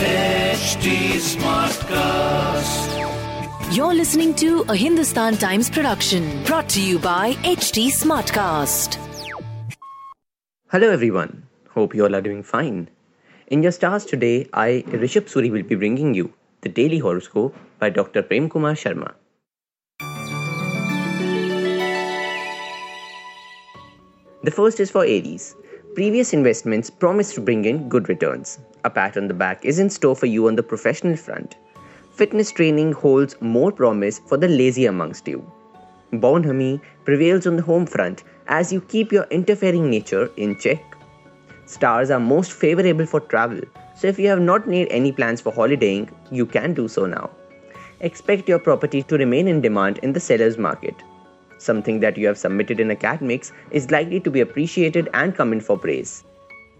HT Smartcast. You're listening to a Hindustan Times production brought to you by HT Smartcast. Hello everyone. Hope you all are doing fine. In your stars today, I, Rishabh Suri, will be bringing you the daily horoscope by Dr. Prem Kumar Sharma. The first is for Aries. Previous investments promise to bring in good returns. A pat on the back is in store for you on the professional front. Fitness training holds more promise for the lazy amongst you. Bonhomie prevails on the home front as you keep your interfering nature in check. Stars are most favorable for travel, so if you have not made any plans for holidaying, you can do so now. Expect your property to remain in demand in the seller's market. Something that you have submitted in a academics is likely to be appreciated and come in for praise.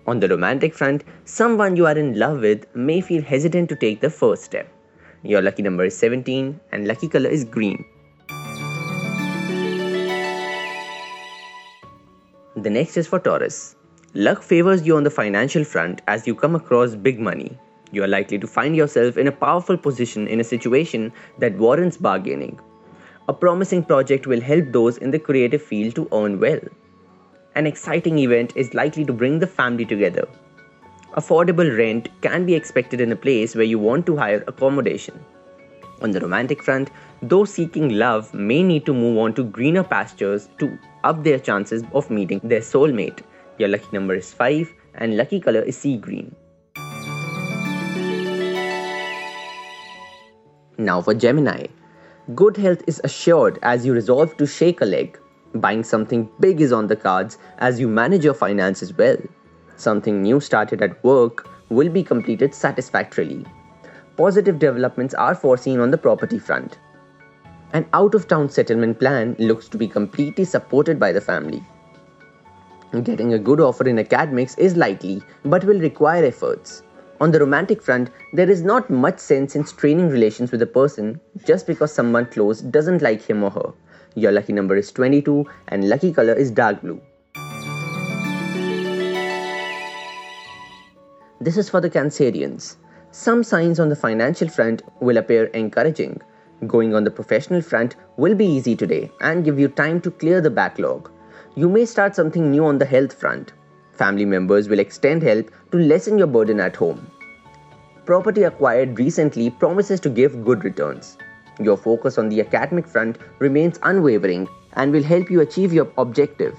On the romantic front, someone you are in love with may feel hesitant to take the first step. Your lucky number is 17 and lucky color is green. The next is for Taurus. Luck favors you on the financial front as you come across big money. You are likely to find yourself in a powerful position in a situation that warrants bargaining. A promising project will help those in the creative field to earn well. An exciting event is likely to bring the family together. Affordable rent can be expected in a place where you want to hire accommodation. On the romantic front, those seeking love may need to move on to greener pastures to up their chances of meeting their soulmate. Your lucky number is 5 and lucky color is sea green. Now for Gemini. Good health is assured as you resolve to shake a leg. Buying something big is on the cards as you manage your finances well. Something new started at work will be completed satisfactorily. Positive developments are foreseen on the property front. An out of town settlement plan looks to be completely supported by the family. Getting a good offer in academics is likely but will require efforts. On the romantic front, there is not much sense in straining relations with a person just because someone close doesn't like him or her. Your lucky number is 22 and lucky color is dark blue. This is for the Cancerians. Some signs on the financial front will appear encouraging. Going on the professional front will be easy today and give you time to clear the backlog. You may start something new on the health front. Family members will extend help to lessen your burden at home. Property acquired recently promises to give good returns. Your focus on the academic front remains unwavering and will help you achieve your objective.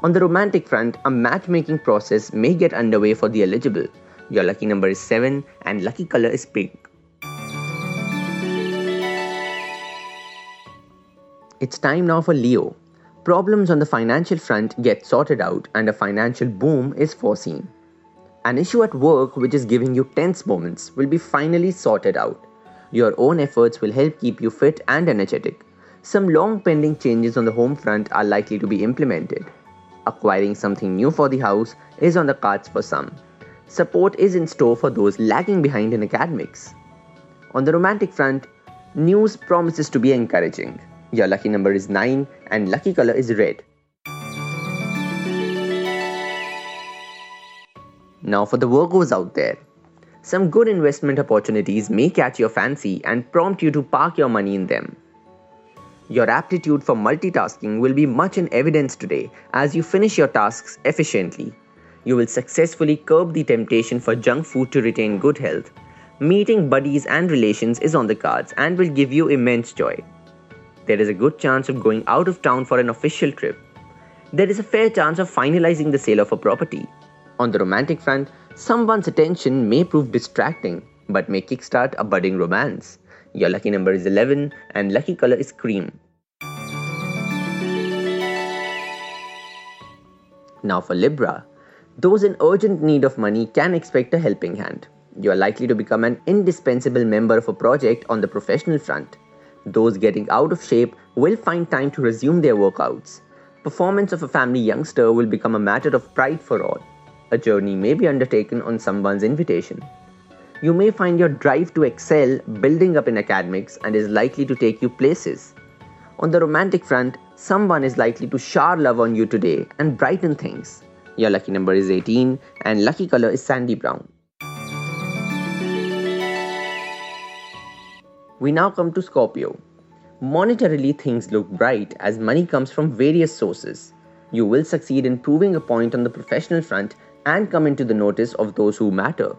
On the romantic front, a matchmaking process may get underway for the eligible. Your lucky number is 7 and lucky color is pink. It's time now for Leo. Problems on the financial front get sorted out and a financial boom is foreseen. An issue at work which is giving you tense moments will be finally sorted out. Your own efforts will help keep you fit and energetic. Some long pending changes on the home front are likely to be implemented. Acquiring something new for the house is on the cards for some. Support is in store for those lagging behind in academics. On the romantic front, news promises to be encouraging. Your lucky number is 9 and lucky color is red. Now for the Virgos out there. Some good investment opportunities may catch your fancy and prompt you to park your money in them. Your aptitude for multitasking will be much in evidence today as you finish your tasks efficiently. You will successfully curb the temptation for junk food to retain good health. Meeting buddies and relations is on the cards and will give you immense joy. There is a good chance of going out of town for an official trip. There is a fair chance of finalizing the sale of a property. On the romantic front, someone's attention may prove distracting but may kickstart a budding romance. Your lucky number is 11 and lucky color is cream. Now for Libra. Those in urgent need of money can expect a helping hand. You are likely to become an indispensable member of a project on the professional front. Those getting out of shape will find time to resume their workouts. Performance of a family youngster will become a matter of pride for all. A journey may be undertaken on someone's invitation. You may find your drive to excel building up in academics and is likely to take you places. On the romantic front, someone is likely to shower love on you today and brighten things. Your lucky number is 18 and lucky color is sandy brown. We now come to Scorpio. Monetarily, things look bright as money comes from various sources. You will succeed in proving a point on the professional front and come into the notice of those who matter.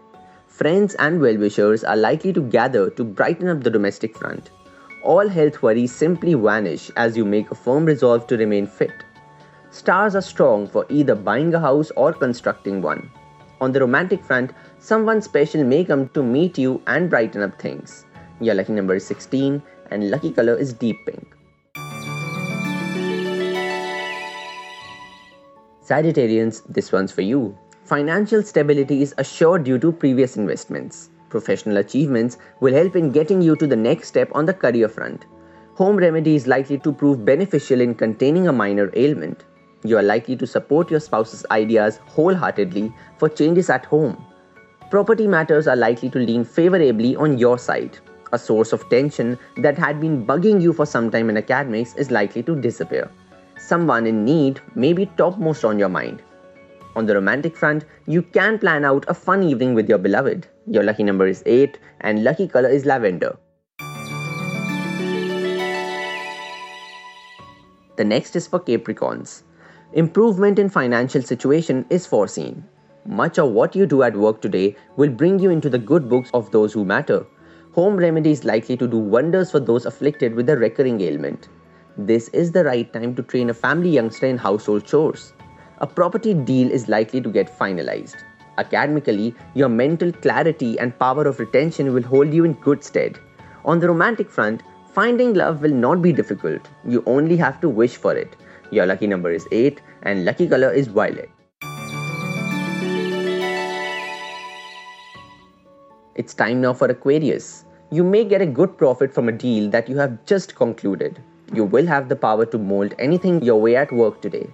Friends and well wishers are likely to gather to brighten up the domestic front. All health worries simply vanish as you make a firm resolve to remain fit. Stars are strong for either buying a house or constructing one. On the romantic front, someone special may come to meet you and brighten up things. Your lucky number is 16 and lucky color is deep pink. Sagittarians, this one's for you. Financial stability is assured due to previous investments. Professional achievements will help in getting you to the next step on the career front. Home remedy is likely to prove beneficial in containing a minor ailment. You are likely to support your spouse's ideas wholeheartedly for changes at home. Property matters are likely to lean favorably on your side. A source of tension that had been bugging you for some time in academics is likely to disappear. Someone in need may be topmost on your mind. On the romantic front, you can plan out a fun evening with your beloved. Your lucky number is 8 and lucky color is lavender. The next is for Capricorns. Improvement in financial situation is foreseen. Much of what you do at work today will bring you into the good books of those who matter. Home remedy is likely to do wonders for those afflicted with a recurring ailment. This is the right time to train a family youngster in household chores. A property deal is likely to get finalized. Academically, your mental clarity and power of retention will hold you in good stead. On the romantic front, finding love will not be difficult. You only have to wish for it. Your lucky number is 8 and lucky color is violet. It's time now for Aquarius. You may get a good profit from a deal that you have just concluded. You will have the power to mold anything your way at work today.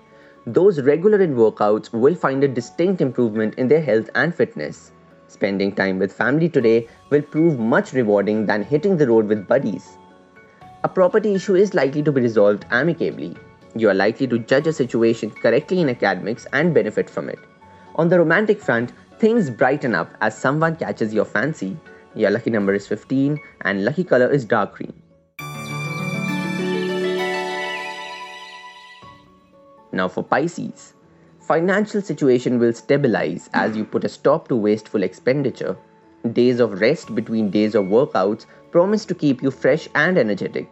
Those regular in workouts will find a distinct improvement in their health and fitness. Spending time with family today will prove much rewarding than hitting the road with buddies. A property issue is likely to be resolved amicably. You are likely to judge a situation correctly in academics and benefit from it. On the romantic front, things brighten up as someone catches your fancy. Your lucky number is 15 and lucky color is dark green. Now for Pisces. Financial situation will stabilize as you put a stop to wasteful expenditure. Days of rest between days of workouts promise to keep you fresh and energetic.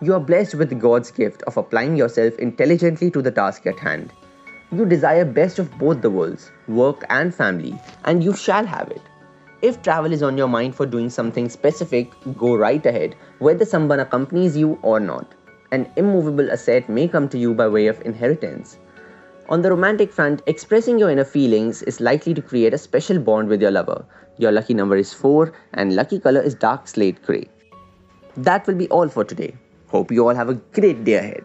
You are blessed with God's gift of applying yourself intelligently to the task at hand. You desire best of both the worlds, work and family, and you shall have it. If travel is on your mind for doing something specific, go right ahead, whether someone accompanies you or not. An immovable asset may come to you by way of inheritance. On the romantic front, expressing your inner feelings is likely to create a special bond with your lover. Your lucky number is 4 and lucky color is dark slate grey. That will be all for today. Hope you all have a great day ahead.